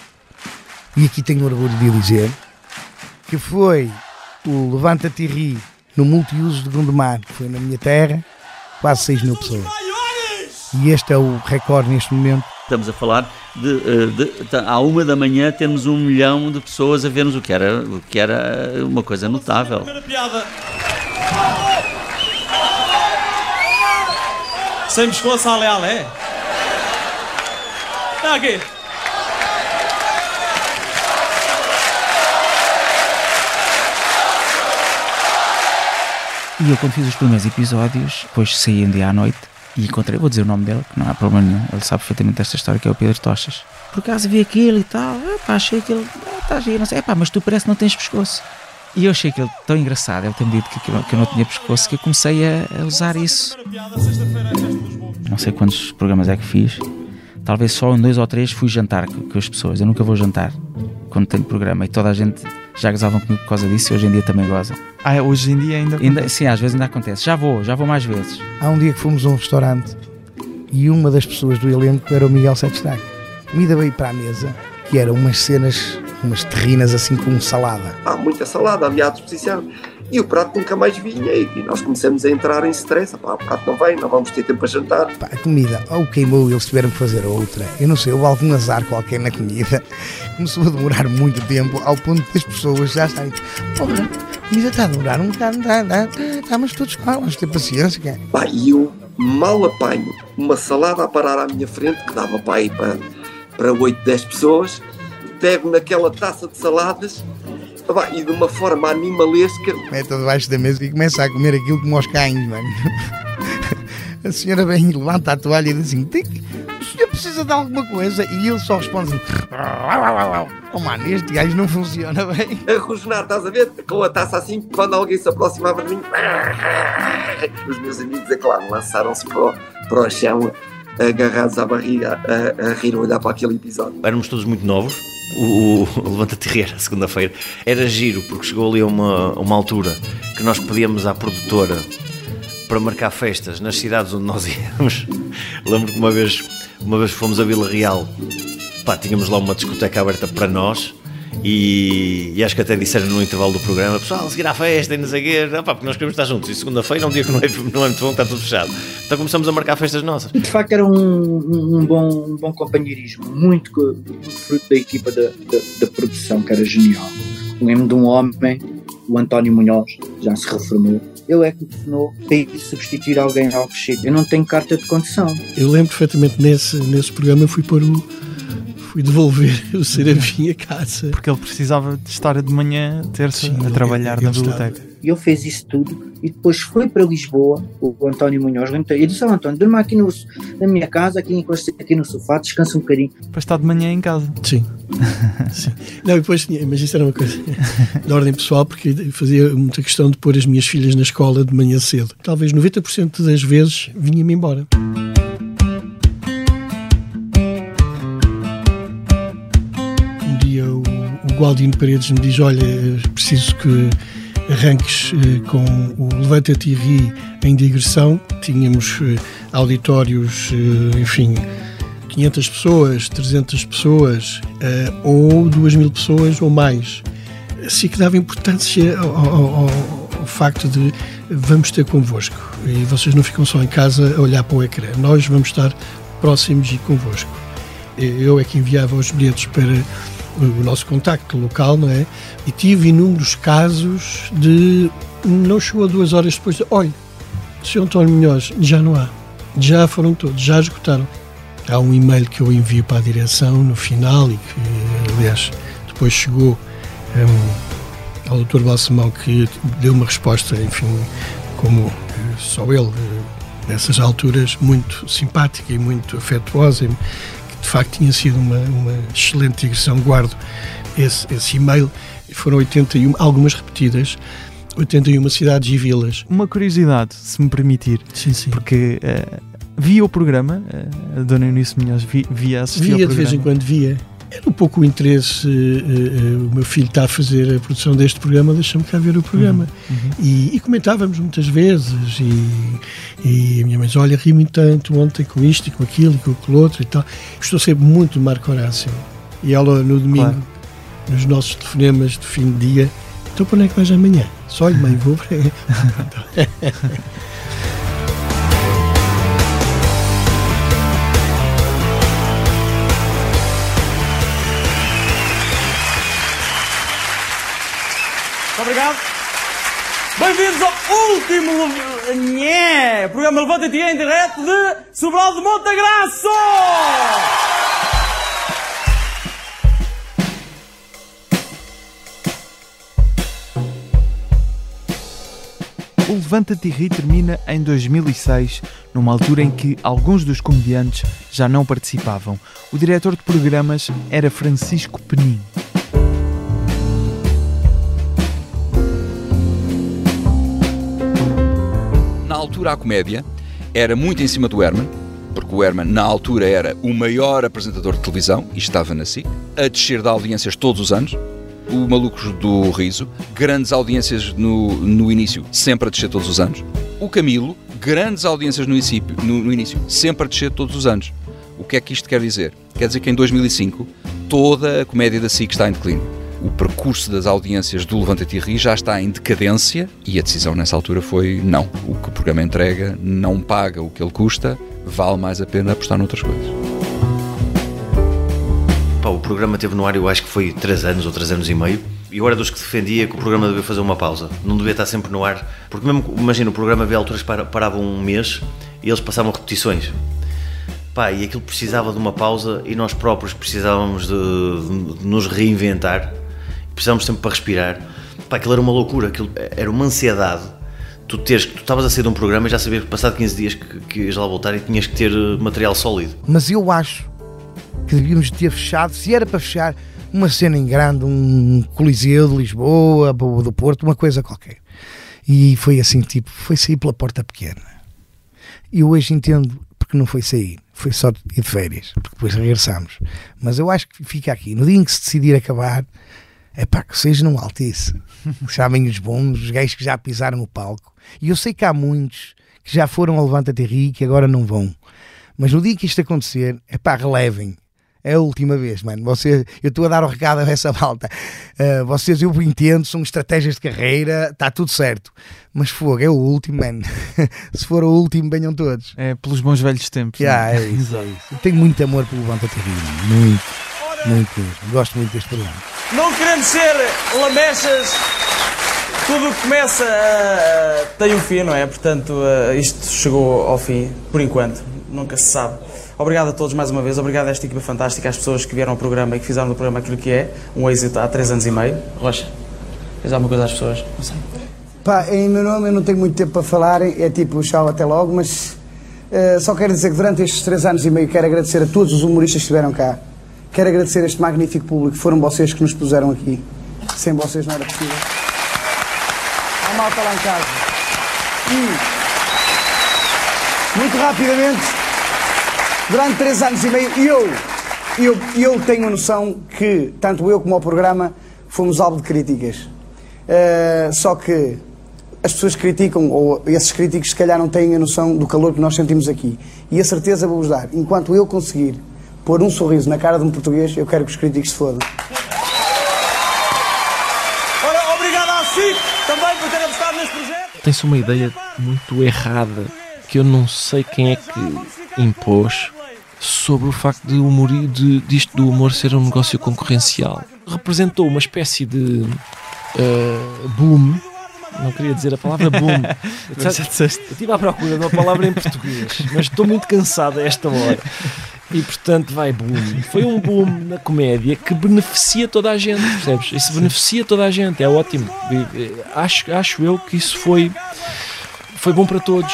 e aqui tenho orgulho de dizer, que foi o Levanta-te e ri no multiuso de Gondomar, que foi na minha terra, quase 6 mil pessoas. E este é o recorde neste momento. Estamos a falar de, eh, de- ta- à uma da manhã termos um milhão de pessoas a ver-nos, o que era, o que era uma coisa notável. Primeira piada. Sem pescoço, ale, ale. Está aqui. E eu, quando fiz os primeiros episódios, depois saí um dia à noite e encontrei, vou dizer o nome dele, que não há problema nenhum, ele sabe perfeitamente esta história, que é o Pedro Tochas. Por acaso vi aquilo e tal, epá, achei aquilo, está giro, não sei, epá, mas tu parece que não tens pescoço. E eu achei aquilo tão engraçado, ele ter-me dito que, que eu não tinha pescoço, que eu comecei a, a usar isso. Não sei quantos programas é que fiz, talvez só em dois ou três fui jantar com, com as pessoas. Eu nunca vou jantar quando tenho programa e toda a gente já gozavam comigo por causa disso e hoje em dia também gozam. Ah, hoje em dia ainda. Ainda, sim, às vezes ainda acontece. Já vou, já vou mais vezes. Há um dia que fomos a um restaurante e uma das pessoas do elenco era o Miguel Sete Destaque. A comida veio para a mesa, que eram umas cenas, umas terrinas assim com salada. Há muita salada ali à disposição. E o prato nunca mais vinha. E nós começamos a entrar em stress. Pá, o prato não vem, não vamos ter tempo para jantar. Pá, a comida ou queimou e eles tiveram que fazer outra. Eu não sei, houve algum azar qualquer na comida. Começou a demorar muito tempo, ao ponto das pessoas já estarem. Porra, a comida está a demorar um bocado, está, está, está, mas todos vamos ter paciência. Cara. Pá, e eu mal apanho uma salada a parar à minha frente, que dava para ir para, para 8, 10 pessoas. Pego naquela taça de saladas e de uma forma animalesca. Mete debaixo da mesa e começa a comer aquilo como aos cães, mano. A senhora vem e levanta a toalha e diz assim: "Tem que- o senhor precisa de alguma coisa? E ele só responde assim: Oh mano, este gajo não funciona bem. A rosnar, estás a ver? Com a taça assim, quando alguém se aproximava de mim, os meus amigos, é claro, lançaram-se para, o- para o chão agarrados à barriga a, a rir, a olhar para aquele episódio. Éramos todos muito novos. O, o Levanta-te Rir era segunda-feira. Era giro, porque chegou ali a uma, uma altura que nós pedíamos à produtora para marcar festas nas cidades onde nós íamos. Lembro que uma vez, uma vez fomos a Vila Real, pá, tínhamos lá uma discoteca aberta para nós e, e, acho que até disseram no intervalo do programa: pessoal, seguir à festa e não sei quê, ah, porque nós queremos estar juntos. E segunda-feira é um dia que não é, não é muito bom, está tudo fechado. Então começamos a marcar festas nossas. De facto, era um, um, bom, um bom companheirismo, muito, muito fruto da equipa da, da, da produção, que era genial. Lembro de um homem, o António Munhoz, já se reformou. Ele é que me telefonou para ir substituir alguém ao crescido. Eu não tenho carta de condução. Eu lembro perfeitamente nesse, nesse programa, eu fui pôr o fui devolver o Serafim a casa. Porque ele precisava de estar de manhã, terça, Sim, a trabalhar na biblioteca. E ele fez isso tudo e depois foi para Lisboa, o António Munhoz, e disse ao António, durma aqui no, na minha casa, aqui, aqui no sofá, descansa um bocadinho. Para estar de manhã em casa. Sim. Sim. Não, depois, mas isso era uma coisa de ordem pessoal, porque fazia muita questão de pôr as minhas filhas na escola de manhã cedo. Talvez 90% das vezes vinha-me embora. Gualdino Paredes me diz: Olha, preciso que arranques eh, com o Levanta-te e Ri em digressão. Tínhamos eh, auditórios, eh, enfim, 500 pessoas, 300 pessoas, ou 2 mil pessoas ou mais. Assim que dava importância ao, ao, ao facto de vamos ter convosco e vocês não ficam só em casa a olhar para o ecrã, nós vamos estar próximos e convosco. Eu é que enviava os bilhetes para o nosso contacto local, não é? E tive inúmeros casos de não chegou a duas horas depois de olha, Sr. António Munhoz, já não há, já foram todos, já esgotaram. Há um e-mail que eu envio para a direção no final e que, aliás, depois chegou um, ao Dr. Balsemão que deu uma resposta, enfim, como só ele, nessas alturas, muito simpática e muito afetuosa de facto tinha sido uma, uma excelente digressão, guardo esse, esse e-mail, foram 81, algumas repetidas, 81 cidades e vilas. Uma curiosidade, se me permitir, sim, sim. porque uh, via o programa, uh, a Dona Eunice Minhoz via, via assistir via, ao programa. de vez em quando via. Era um pouco o interesse, uh, uh, o meu filho está a fazer a produção deste programa, deixa-me cá ver o programa. Uhum, uhum. E, e, comentávamos muitas vezes, e, e a minha mãe diz, olha, ri-me tanto ontem com isto e com aquilo e com aquilo outro e tal. Gostou sempre muito do Marco Horácio. E ela, no domingo, claro. nos nossos telefonemas de fim de dia, então para onde é que vais amanhã? Só, olha, mãe, vou obrigado. Bem-vindos ao último Nhé, programa Levanta-te em direto de Sobral de Montagraço! O Levanta-te e Ri termina em 2006, numa altura em que alguns dos comediantes já não participavam. O diretor de programas era Francisco Penin. Altura a comédia era muito em cima do Herman, porque o Herman na altura era o maior apresentador de televisão e estava na SIC, a descer de audiências todos os anos. O Malucos do Riso, grandes audiências no, no início, sempre a descer todos os anos. O Camilo, grandes audiências no início, no, no início, sempre a descer todos os anos. O que é que isto quer dizer? Quer dizer que em 2005 toda a comédia da SIC está em declínio o percurso das audiências do Levanta-te Ri já está em decadência e a decisão nessa altura foi não. O que o programa entrega não paga o que ele custa, vale mais a pena apostar noutras coisas. O programa teve no ar, eu acho que foi 3 anos ou 3 anos e meio. E eu era dos que defendia que o programa devia fazer uma pausa. Não devia estar sempre no ar. Porque mesmo, imagina, o programa havia alturas que parava um mês e eles passavam repetições. Pá, e aquilo precisava de uma pausa e nós próprios precisávamos de, de nos reinventar precisávamos sempre para respirar. Pá, aquilo era uma loucura, aquilo era uma ansiedade. Tu teres tu estavas a sair de um programa e já sabias que passado 15 dias que, que ias lá voltar e tinhas que ter eh, material sólido. Mas eu acho que devíamos ter fechado, se era para fechar, uma cena em grande, um Coliseu de Lisboa, do Porto, uma coisa qualquer. E foi assim, tipo, foi sair pela porta pequena. E hoje entendo porque não foi sair foi só ir de férias, porque depois regressamos. Mas eu acho que fica aqui. No dia em que se decidir acabar, é pá, que seja num altice. Sabem os bons, os gays que já pisaram o palco. E eu sei que há muitos que já foram ao Levanta-te e que agora não vão. Mas no dia que isto acontecer, é pá, relevem. É a última vez, mano. Você, eu estou a dar o recado a essa malta. Uh, vocês, eu entendo, são estratégias de carreira, está tudo certo. Mas fogo, é o último, mano. Se for o último, venham todos. É pelos bons velhos tempos. Yeah, é isso, é isso. Eu tenho muito amor pelo Levanta Terrível. Muito, muito mesmo. Gosto muito deste programa. Não querendo ser lamechas, tudo o que começa uh, tem um fim, não é? Portanto, uh, isto chegou ao fim, por enquanto. Nunca se sabe. Obrigado a todos mais uma vez, obrigado a esta equipa fantástica, às pessoas que vieram ao programa e que fizeram do programa aquilo que é, um êxito há três anos e meio. Rocha, fez alguma coisa às pessoas? Não sei. Pá, em meu nome eu não tenho muito tempo para falar, é tipo tchau, até logo, mas uh, só quero dizer que durante estes três anos e meio quero agradecer a todos os humoristas que estiveram cá. Quero agradecer este magnífico público, foram vocês que nos puseram aqui. Sem vocês não era possível. A malta lá em casa. E, muito rapidamente, durante três anos e meio, eu, eu, eu tenho a noção que, tanto eu como o programa, fomos alvo de críticas. Uh, só que as pessoas criticam, ou esses críticos se calhar não têm a noção do calor que nós sentimos aqui. E a certeza vou-vos dar, enquanto eu conseguir pôr um sorriso na cara de um português, eu quero que os críticos se fodam. Ora, obrigado à SIC também por ter apostado neste projeto. Tem-se uma ideia muito errada que eu não sei quem é que impôs sobre o facto de, humor, de disto do humor ser um negócio concorrencial. Representou uma espécie de uh, boom não queria dizer a palavra boom. eu estive à procura de uma palavra em português, mas estou muito cansado a esta hora. E portanto vai boom. Foi um boom na comédia que beneficia toda a gente, percebes? Isso beneficia toda a gente, é ótimo. Acho, acho eu que isso foi, foi bom para todos.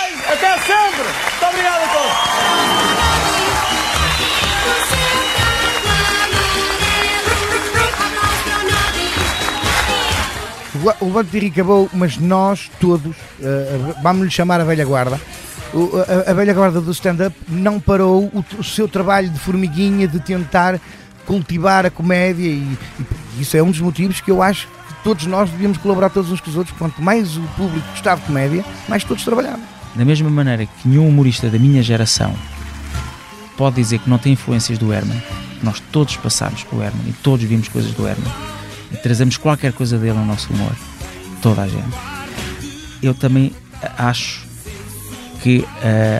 O Levante de acabou, mas nós todos, uh, vamos lhe chamar a velha guarda, o, a, a, velha guarda do stand-up não parou o, o, seu trabalho de formiguinha de tentar cultivar a comédia e, e, isso é um dos motivos que eu acho que todos nós devíamos colaborar todos uns com os outros. Quanto mais o público gostava de comédia, mais todos trabalhavam. Da mesma maneira que nenhum humorista da minha geração pode dizer que não tem influências do Herman, nós todos passámos pelo Herman e todos vimos coisas do Herman e trazemos qualquer coisa dele no nosso humor. Toda a gente. Eu também acho que uh,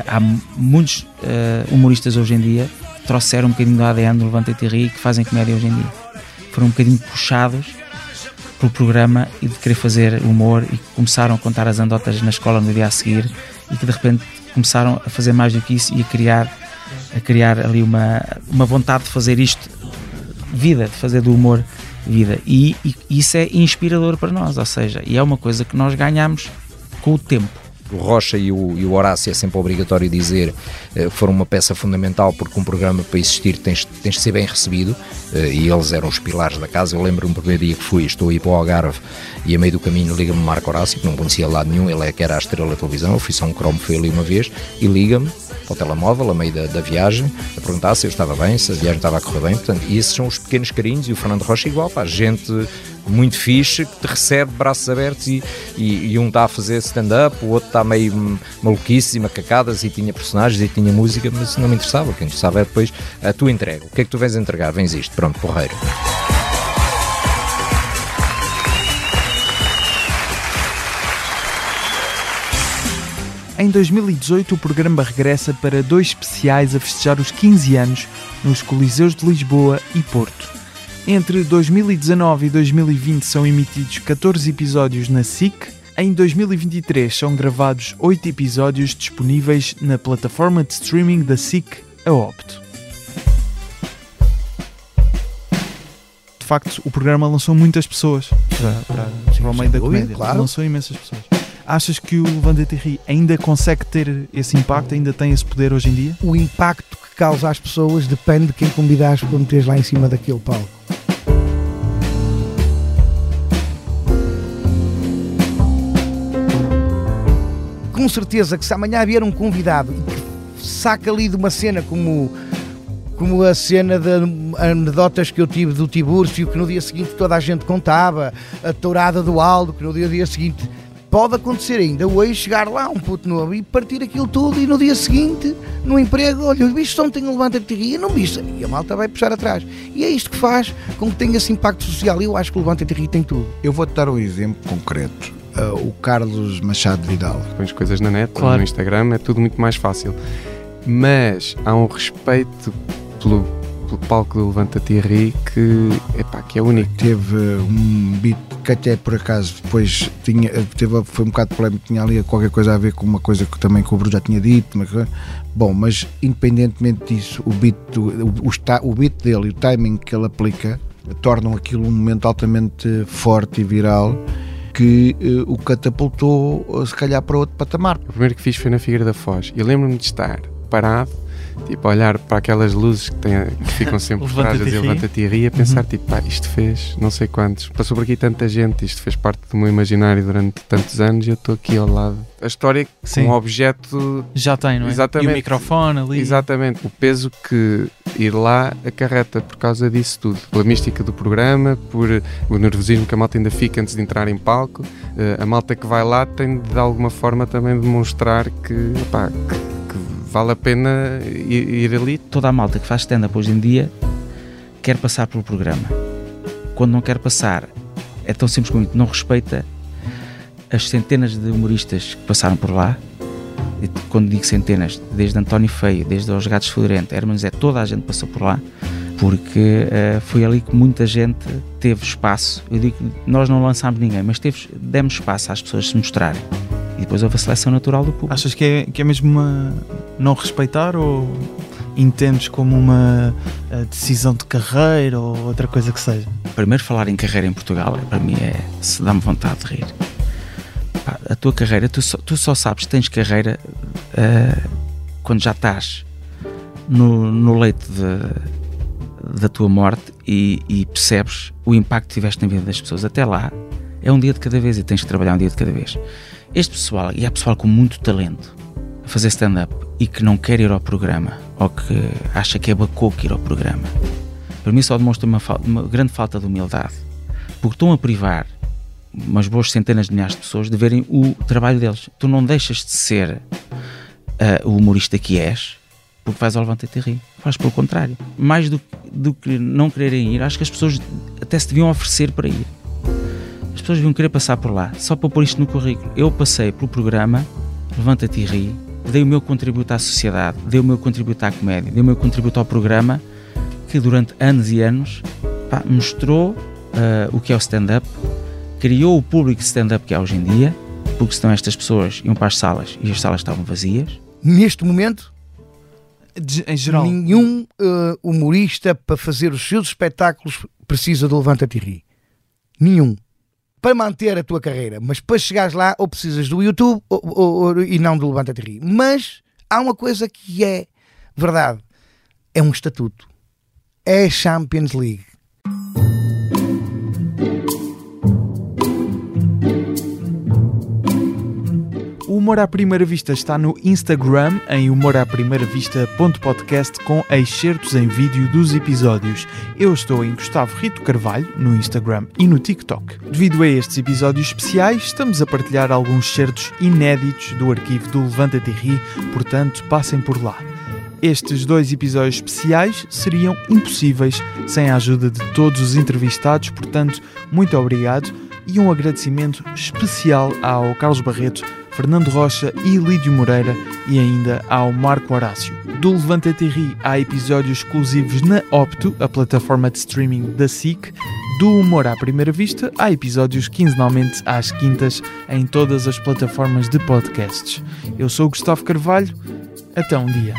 há muitos uh, humoristas hoje em dia que trouxeram um bocadinho do ADN do Levanta e que fazem comédia hoje em dia. Foram um bocadinho puxados pelo programa e de querer fazer humor e começaram a contar as andotas na escola no dia a seguir e que de repente começaram a fazer mais do que isso e a criar, a criar ali uma, uma vontade de fazer isto vida, de fazer do humor vida. E, e, isso é inspirador para nós, ou seja, e é uma coisa que nós ganhamos com o tempo. O Rocha e o, e o Horácio é sempre obrigatório dizer que uh, foram uma peça fundamental porque um programa para existir tens, tens de ser bem recebido uh, e eles eram os pilares da casa. Eu lembro-me do primeiro dia que fui, estou aí para o Algarve e a meio do caminho liga-me Marco Horácio, que não conhecia lado nenhum, ele é que era a estrela da televisão. Eu fui só um cromo, foi ali uma vez e liga-me para o telemóvel a meio da, da, viagem a perguntar se eu estava bem, se a viagem estava a correr bem. Portanto, e esses são os pequenos carinhos e o Fernando Rocha igual, pá, gente muito fixe que te recebe braços abertos e, e, e um está a fazer stand-up, o outro está meio maluquice e macacadas e tinha personagens e tinha música, mas não me interessava. O que interessava é depois a tua entrega. O que é que tu vens entregar? Vens isto, pronto, porreiro. Em 2018, o programa regressa para dois especiais a festejar os 15 anos nos Coliseus de Lisboa e Porto. Entre 2019 e 2020 são emitidos 14 episódios na SIC. Em 2023 são gravados 8 episódios disponíveis na plataforma de streaming da SIC, a Opto. De facto, o programa lançou muitas pessoas para, para, para o meio da comédia. Claro. Lançou imensas pessoas. Achas que o Levante Terry ainda consegue ter esse impacto, ainda tem esse poder hoje em dia? O impacto que causa às pessoas depende de quem convidares para meteres lá em cima daquele palco. Com certeza que se amanhã vier um convidado e que saca ali de uma cena como como a cena de anedotas que eu tive do Tibúrcio, que no dia seguinte toda a gente contava, a tourada do Aldo, que no dia, dia seguinte pode acontecer ainda hoje chegar lá um puto novo e partir aquilo tudo e no dia seguinte, no emprego, olha, o bicho ontem levanta-te e não bicho, e a malta vai puxar atrás. E é isto que faz com que tenha esse impacto social. E eu acho que o levanta-te tem tudo. Eu vou-te dar um exemplo concreto. Uh, o Carlos Machado Vidal. Pões coisas na net, claro. no Instagram, é tudo muito mais fácil. Mas há um respeito pelo, pelo palco do Levanta Ri que, epá, que é único. Teve um beat que até por acaso depois tinha, teve, foi um bocado polémico, tinha ali qualquer coisa a ver com uma coisa que também que o Bruno já tinha dito. Mas, bom, mas independentemente disso, o beat, do, o, o, o beat dele e o timing que ele aplica tornam aquilo um momento altamente forte e viral que uh, o catapultou se calhar para outro patamar. O primeiro que fiz foi na Figueira da Foz. Eu lembro-me de estar parado tipo, olhar para aquelas luzes que, têm, que ficam sempre por trás a dizer levanta-te e ri, a pensar, uhum. tipo, pá, isto fez não sei quantos, passou por aqui tanta gente, isto fez parte do meu imaginário durante tantos anos e eu estou aqui ao lado. A história Sim. um objeto já tem, não é? Exatamente. E o microfone ali. Exatamente, o peso que ir lá acarreta por causa disso tudo, pela mística do programa, por o nervosismo que a malta ainda fica antes de entrar em palco. Eh, a malta que vai lá tem de, de alguma forma também demonstrar que, que vale a pena ir, ir ali. Toda a malta que faz stand-up hoje em dia quer passar pelo programa. Quando não quer passar, é tão simples como não respeita as centenas de humoristas que passaram por lá. E quando digo centenas, desde António Feio, desde os Gatos Fedorento, Hermanos, é toda a gente passou por lá, porque uh, foi ali que muita gente teve espaço. Eu digo nós não lançámos ninguém, mas teve, demos espaço às pessoas se mostrarem. E depois houve a seleção natural do público. Achas que é, que é mesmo uma não respeitar ou entendes como uma eh, decisão de carreira ou outra coisa que seja? Primeiro falar em carreira em Portugal, para mim é se dá-me vontade de rir. Pá, a tua carreira, tu só, tu só sabes que tens carreira uh, quando já estás no, no leito de, da tua morte e, e percebes o impacto que tiveste na vida das pessoas. Até lá é um dia de cada vez e tens que trabalhar um dia de cada vez. Este pessoal, e há pessoal com muito talento a fazer stand-up e que não quer ir ao programa ou que acha que é bacoco ir ao programa, para mim só demonstra uma, uma grande falta de humildade. Porque estão a privar umas boas centenas de milhares de pessoas de verem o trabalho deles. Tu não deixas de ser uh, o humorista que és porque vais ao Levanta-te e. Faz pelo contrário. Mais do, do que não quererem ir, acho que as pessoas até se deviam oferecer para ir pessoas deviam querer passar por lá, só para pôr isto no currículo. Eu passei pelo programa Levanta-te e ri, dei o meu contributo à sociedade, dei o meu contributo à comédia, dei o meu contributo ao programa que durante anos e anos pá, mostrou uh, o que é o stand-up, criou o público de stand-up que é hoje em dia, porque senão estas pessoas iam para as salas e as salas estavam vazias. Neste momento, de, em geral, nenhum uh, humorista para fazer os seus espetáculos precisa do Levanta-te e ri. Nenhum para manter a tua carreira, mas para chegares lá ou precisas do YouTube ou, ou, ou, e não do Levanta-te Ri. Mas há uma coisa que é verdade: é um estatuto. É a Champions League. Humor à Primeira Vista está no Instagram em humoraprimeiravista.podcast com excertos em vídeo dos episódios. Eu estou em Gustavo Rito Carvalho no Instagram e no TikTok. Devido a estes episódios especiais, estamos a partilhar alguns certos inéditos do arquivo do Levanta-te e Ri, portanto, passem por lá. Estes dois episódios especiais seriam impossíveis sem a ajuda de todos os entrevistados, portanto, muito obrigado e um agradecimento especial ao Carlos Barreto Fernando Rocha e Lídio Moreira e ainda ao Marco Horácio. Do Levanta Ri há episódios exclusivos na Opto, a plataforma de streaming da SIC. Do Humor à Primeira Vista há episódios quinzenalmente às quintas em todas as plataformas de podcasts. Eu sou Gustavo Carvalho. Até um dia.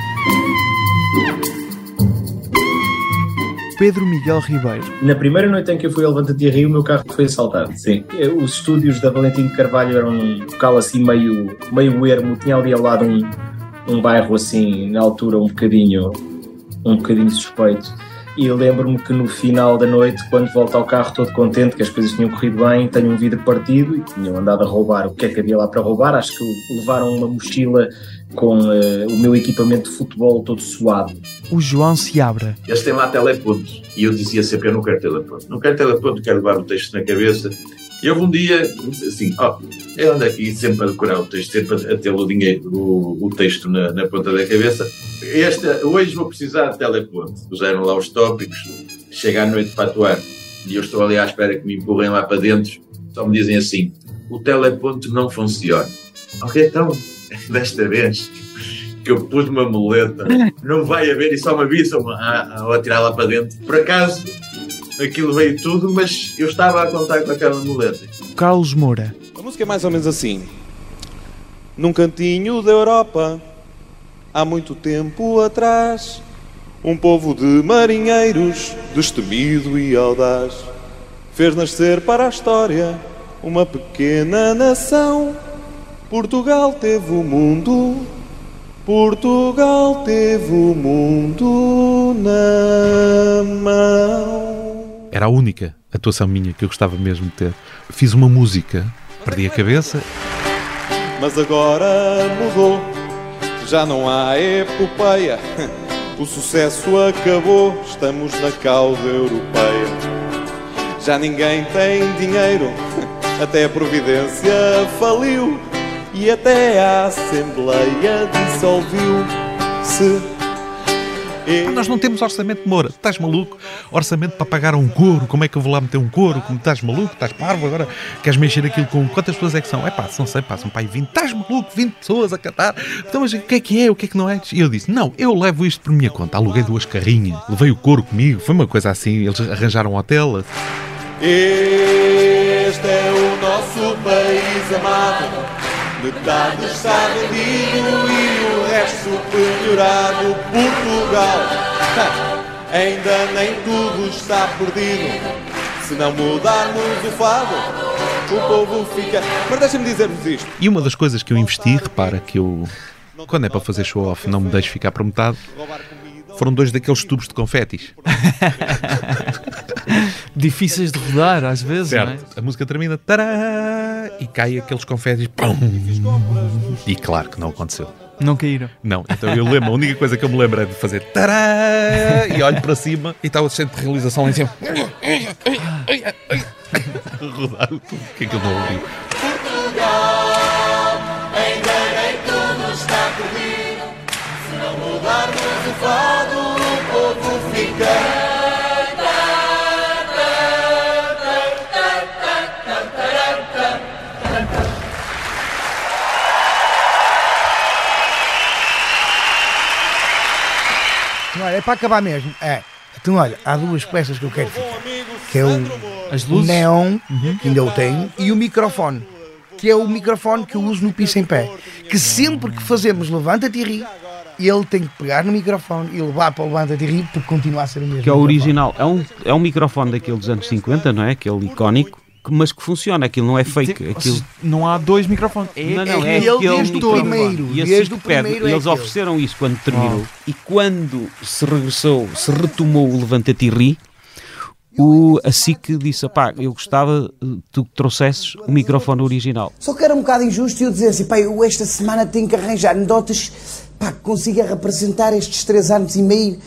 Pedro Miguel Ribeiro. Na primeira noite em que eu fui ao Levanta-te Rio, o meu carro foi assaltado, sim. Os estúdios da Valentim de Carvalho eram um local assim meio, meio ermo, tinha ali ao lado um, um bairro assim, na altura um bocadinho, um bocadinho suspeito. E lembro-me que no final da noite, quando volto ao carro todo contente, que as coisas tinham corrido bem, tenho um vidro partido e tinham andado a roubar o que é que havia lá para roubar. Acho que levaram uma mochila com uh, o meu equipamento de futebol todo suado. O João se abre. Eles têm lá telepontos e eu dizia sempre: Eu não quero teleponto, não quero teleponto, quero levar o texto na cabeça. E houve um dia, assim, ó, eu ando aqui sempre a decorar o texto, sempre a ter o dinheiro, o, o texto na, na, ponta da cabeça. Esta, hoje vou precisar de teleponto. Puseram lá os tópicos, chega à noite para atuar e eu estou ali à espera que me empurrem lá para dentro. Só me dizem assim: o teleponto não funciona. Ok, então, desta vez que eu pus uma muleta, não vai haver e só me avisam a, a, a tirar lá para dentro. Por acaso, aquilo veio tudo, mas eu estava a contar com aquela muleta. Carlos Moura. A música é mais ou menos assim. Num cantinho da Europa, há muito tempo atrás, um povo de marinheiros, destemido e audaz, fez nascer para a história uma pequena nação. Portugal teve o mundo, Portugal teve o mundo na mão. Era a única atuação minha que eu gostava mesmo de ter. Fiz uma música, perdi a cabeça. Mas agora mudou, já não há epopeia. O sucesso acabou, estamos na causa europeia. Já ninguém tem dinheiro, até a Providência faliu e até a Assembleia dissolviu-se nós não temos orçamento de Moura. Estás maluco? Orçamento para pagar um couro. Como é que eu vou lá meter um couro? Como estás maluco? Estás parvo agora? Queres mexer aquilo com quantas pessoas é que são? É pá, não sei, passam para aí 20. Estás maluco? 20 pessoas a cantar. Então, mas o que é que é? O que é que não é? E eu disse: Não, eu levo isto por minha conta. Aluguei duas carrinhas, levei o couro comigo. Foi uma coisa assim. Eles arranjaram um hotel. Este é o nosso país amado. Metade está rendido penhorado. Portugal, ainda nem tudo está perdido. Se não mudarmos o fado, o povo fica. Mas deixa-me dizer-vos isto. E uma das coisas que eu investi, repara que eu, quando é para fazer show-off, não me deixo ficar por metade foram dois daqueles tubos de confetis. Difíceis de rodar, às vezes, certo. não é? A música termina tará, e cai aqueles confetis. Pum, e claro que não aconteceu. Não caíram? Não, então eu lembro, a única coisa que eu me lembro é de fazer tará, e olho para cima e está o assistente de realização lá em cima. Rodar o tubo, o que é que eu não ouvi? É para acabar mesmo. É. Então, olha, há duas peças que eu quero ficar. Que é o, As luzes? o neon, uhum. que ainda eu tenho, e o microfone. Que é o microfone que eu uso no piso em pé. Que sempre que fazemos Levanta-te e ri, ele tem que pegar no microfone e levar para o Levanta-te e ri, porque continua a ser o mesmo. Que é o original. É um, é um microfone daquele dos anos 50, não é? Aquele icónico mas que funciona, aquilo não é fake. Aquilo... Não há dois microfones. É, não, não, é, é aquele desde o primeiro. E, desde o primeiro é eles ofereceram isso quando terminou. Oh. E quando se regressou, se retomou o Levanta-te e Ri, o, a SIC disse: pá, eu gostava que tu trouxesses o microfone original. Só que era um bocado injusto eu dizer assim: pá, eu esta semana tenho que arranjar anedotas pá, que consiga representar estes três anos e meio.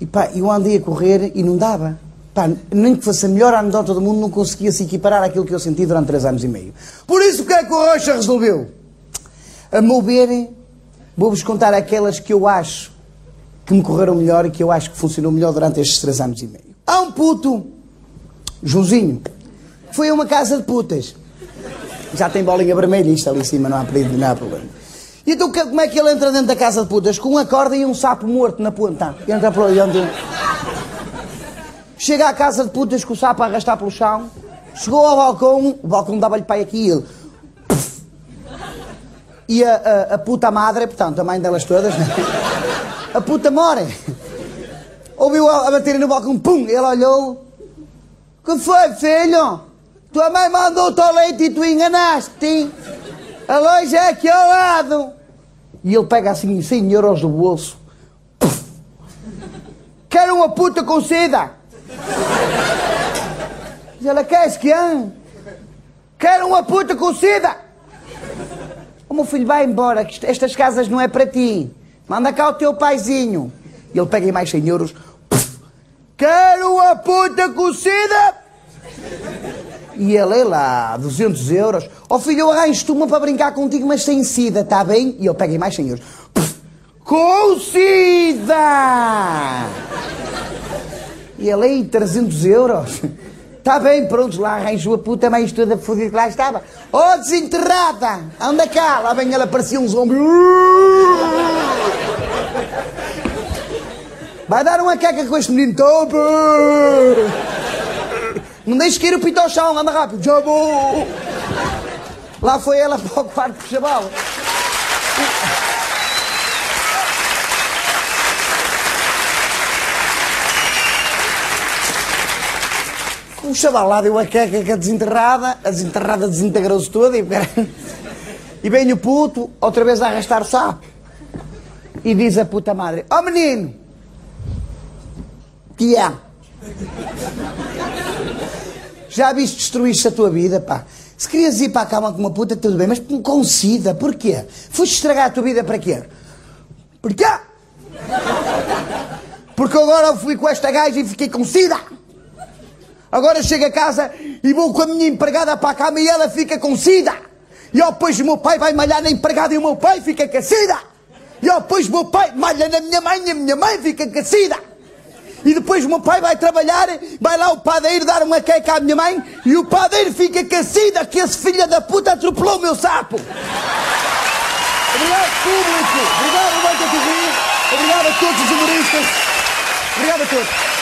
E pá, eu andei a correr e não dava. Pá, nem que fosse a melhor anedota do mundo, não conseguia se equiparar àquilo que eu senti durante três anos e meio. Por isso, o que é que o Rocha resolveu? A meu ver, vou-vos contar aquelas que eu acho que me correram melhor e que eu acho que funcionou melhor durante estes três anos e meio. Há um puto, Joãozinho, foi a uma casa de putas. Já tem bolinha vermelha, isto ali em cima, não há perigo, não há problema. E então como é que ele entra dentro da casa de putas? Com uma corda e um sapo morto na ponta. Entra para onde? Chega à casa de putas com o sapo a arrastar pelo chão. Chegou ao balcão, o balcão dava-lhe pai aqui e ele. E a, a, a, puta madre, portanto, a mãe delas todas, né? a puta more. Ouviu a, a bater no balcão, pum, ele olhou. Que foi, filho? Tua mãe mandou-te ao leite e tu enganaste. A loja é aqui ao lado. E ele pega assim 100 euros do bolso Quero uma puta com seda. Diz ela, queres que é? Quero uma puta com seda. O meu filho, vai embora, que estas casas não é para ti. Manda cá o teu paizinho. E ele pega mais 100 euros. Quero uma puta cozida! E ele é lá, 200 euros. Ó oh, filho, eu arranjo-te uma para brincar contigo, mas sem sida, tá bem? E ele pega mais 100 euros. Sida! E ele aí, 300 euros. Tá bem, pronto, lá arranjou a puta mais toda fodida que lá estava. Oh, desenterrada! Anda cá! Lá vem ela, parecia um zombi. Vai dar uma queca com este menino topo! Não deixes cair o pito ao chão, anda rápido. Já vou! Lá foi ela para o quarto do chaval. O chaval lá deu a queca com a desenterrada, a desenterrada desintegrou-se toda e, e vem o puto outra vez a arrastar o sapo. E diz a puta madre: Ó oh, menino, que é? Já viste destruir-se a tua vida, pá? Se querias ir para a cama com uma puta, tudo bem, mas com sida, porquê? Foste estragar a tua vida para quê? Porquê? Porque agora eu fui com esta gaja e fiquei com sida. Agora chego a casa e vou com a minha empregada para a cama e ela fica com sida. E depois o meu pai vai malhar na empregada e o meu pai fica com sida. E depois o meu pai malha na minha mãe e a minha mãe fica com sida. E depois o meu pai vai trabalhar, vai lá o padeiro dar uma queca à minha mãe e o padeiro fica com sida que esse filho da puta atropelou o meu sapo. Obrigado, público. Obrigado, Banca TV. Obrigado a todos os humoristas. Obrigado a todos.